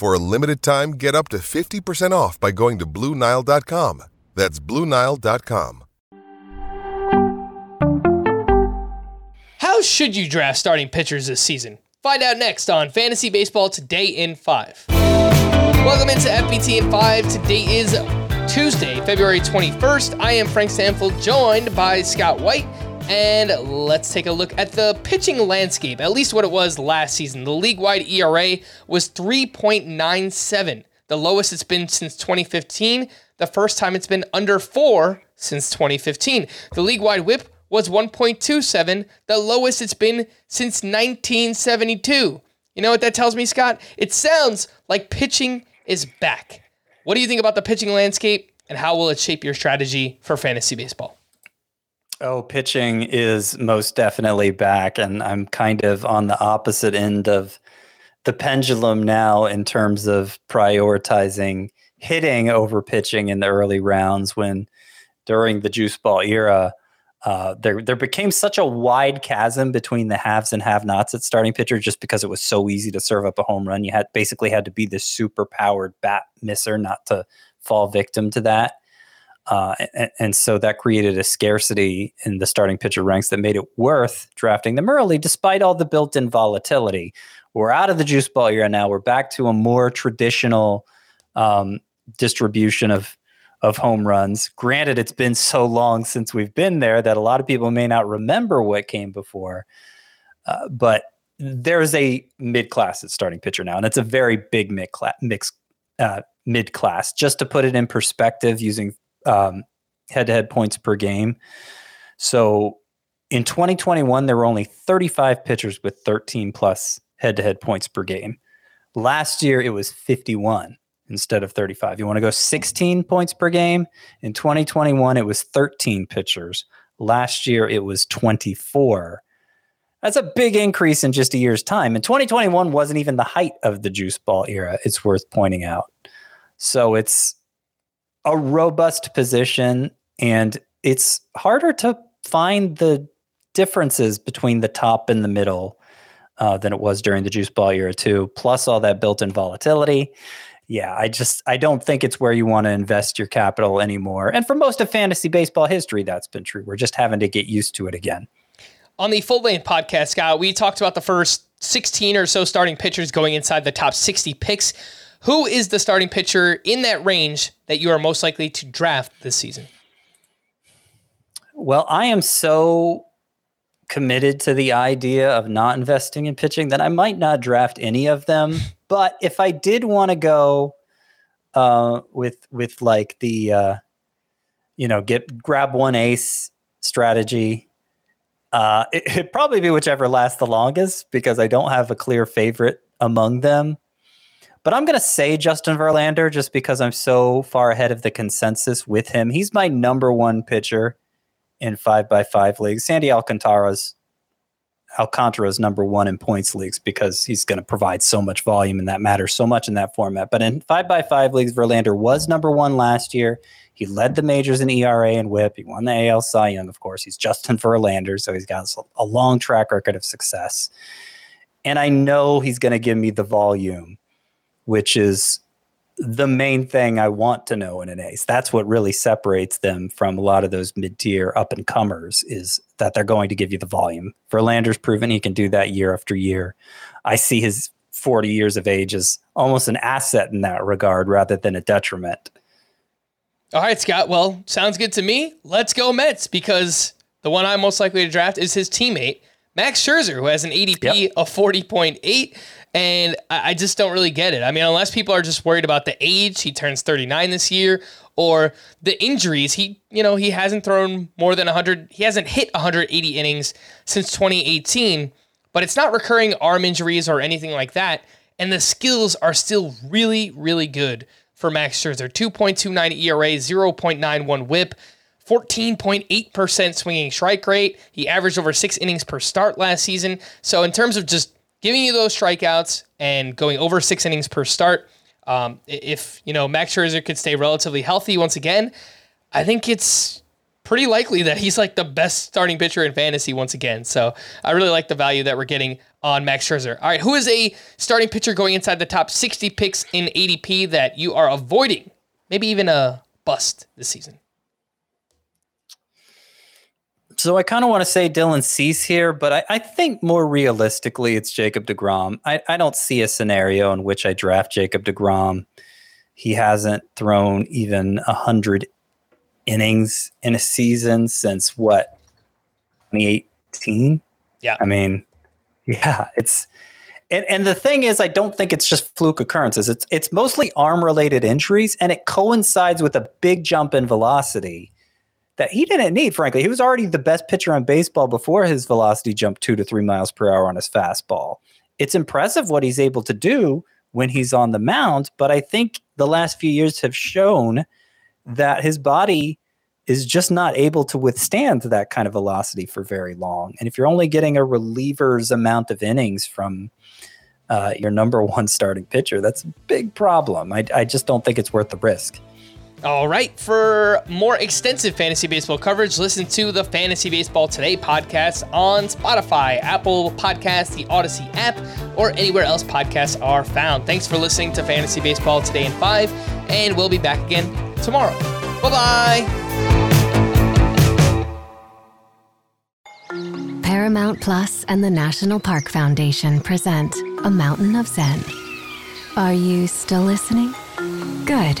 For a limited time, get up to 50% off by going to Bluenile.com. That's Bluenile.com. How should you draft starting pitchers this season? Find out next on Fantasy Baseball Today in 5. Welcome into FBT in 5. Today is Tuesday, February 21st. I am Frank Stampfl, joined by Scott White. And let's take a look at the pitching landscape, at least what it was last season. The league wide ERA was 3.97, the lowest it's been since 2015, the first time it's been under four since 2015. The league wide whip was 1.27, the lowest it's been since 1972. You know what that tells me, Scott? It sounds like pitching is back. What do you think about the pitching landscape, and how will it shape your strategy for fantasy baseball? Oh, pitching is most definitely back. And I'm kind of on the opposite end of the pendulum now in terms of prioritizing hitting over pitching in the early rounds when during the juice ball era, uh, there there became such a wide chasm between the haves and have nots at starting pitcher just because it was so easy to serve up a home run. You had basically had to be the super powered bat misser not to fall victim to that. Uh, and, and, so that created a scarcity in the starting pitcher ranks that made it worth drafting them early, despite all the built in volatility. We're out of the juice ball era now. We're back to a more traditional um, distribution of of home runs. Granted, it's been so long since we've been there that a lot of people may not remember what came before. Uh, but there's a mid class at starting pitcher now, and it's a very big mid class. Uh, mid class. Just to put it in perspective, using um, head-to-head points per game. So in 2021, there were only 35 pitchers with 13 plus head-to-head points per game. Last year, it was 51 instead of 35. You want to go 16 points per game? In 2021, it was 13 pitchers. Last year, it was 24. That's a big increase in just a year's time. And 2021 wasn't even the height of the juice ball era. It's worth pointing out. So it's a robust position and it's harder to find the differences between the top and the middle uh, than it was during the juice ball era too plus all that built-in volatility. Yeah i just i don't think it's where you want to invest your capital anymore. And for most of fantasy baseball history that's been true. We're just having to get used to it again. On the full lane podcast scott we talked about the first 16 or so starting pitchers going inside the top 60 picks who is the starting pitcher in that range that you are most likely to draft this season? Well, I am so committed to the idea of not investing in pitching that I might not draft any of them. but if I did want to go uh, with with like the uh, you know get grab one ace strategy, uh, it, it'd probably be whichever lasts the longest because I don't have a clear favorite among them. But I'm going to say Justin Verlander just because I'm so far ahead of the consensus with him. He's my number one pitcher in five by five leagues. Sandy Alcantara's Alcantara's number one in points leagues because he's going to provide so much volume and that matters so much in that format. But in five by five leagues, Verlander was number one last year. He led the majors in ERA and WHIP. He won the AL Cy Young, of course. He's Justin Verlander, so he's got a long track record of success. And I know he's going to give me the volume which is the main thing I want to know in an ace. That's what really separates them from a lot of those mid-tier up and comers is that they're going to give you the volume. Verlander's proven he can do that year after year. I see his 40 years of age as almost an asset in that regard rather than a detriment. All right, Scott. Well, sounds good to me. Let's go Mets because the one I'm most likely to draft is his teammate, Max Scherzer, who has an ADP yep. of 40.8. And I just don't really get it. I mean, unless people are just worried about the age, he turns 39 this year, or the injuries. He, you know, he hasn't thrown more than 100, he hasn't hit 180 innings since 2018, but it's not recurring arm injuries or anything like that. And the skills are still really, really good for Max Scherzer 2.29 ERA, 0.91 whip. 14.8% swinging strike rate. He averaged over six innings per start last season. So, in terms of just giving you those strikeouts and going over six innings per start, um, if you know Max Scherzer could stay relatively healthy once again, I think it's pretty likely that he's like the best starting pitcher in fantasy once again. So I really like the value that we're getting on Max Scherzer. All right, who is a starting pitcher going inside the top 60 picks in ADP that you are avoiding? Maybe even a bust this season. So I kind of want to say Dylan Cease here, but I, I, think more realistically, it's Jacob DeGrom. I, I don't see a scenario in which I draft Jacob DeGrom. He hasn't thrown even 100 innings in a season since what, 2018? Yeah. I mean, yeah, it's. And, and the thing is, I don't think it's just fluke occurrences. It's it's mostly arm related injuries, and it coincides with a big jump in velocity that he didn't need, frankly. He was already the best pitcher in baseball before his velocity jumped two to three miles per hour on his fastball. It's impressive what he's able to do when he's on the mound, but I think the last few years have shown that his body is just not able to withstand that kind of velocity for very long. And if you're only getting a reliever's amount of innings from uh, your number one starting pitcher, that's a big problem. I, I just don't think it's worth the risk. All right. For more extensive fantasy baseball coverage, listen to the Fantasy Baseball Today podcast on Spotify, Apple Podcasts, the Odyssey app, or anywhere else podcasts are found. Thanks for listening to Fantasy Baseball Today in 5, and we'll be back again tomorrow. Bye bye. Paramount Plus and the National Park Foundation present A Moment of Zen. Are you still listening? Good.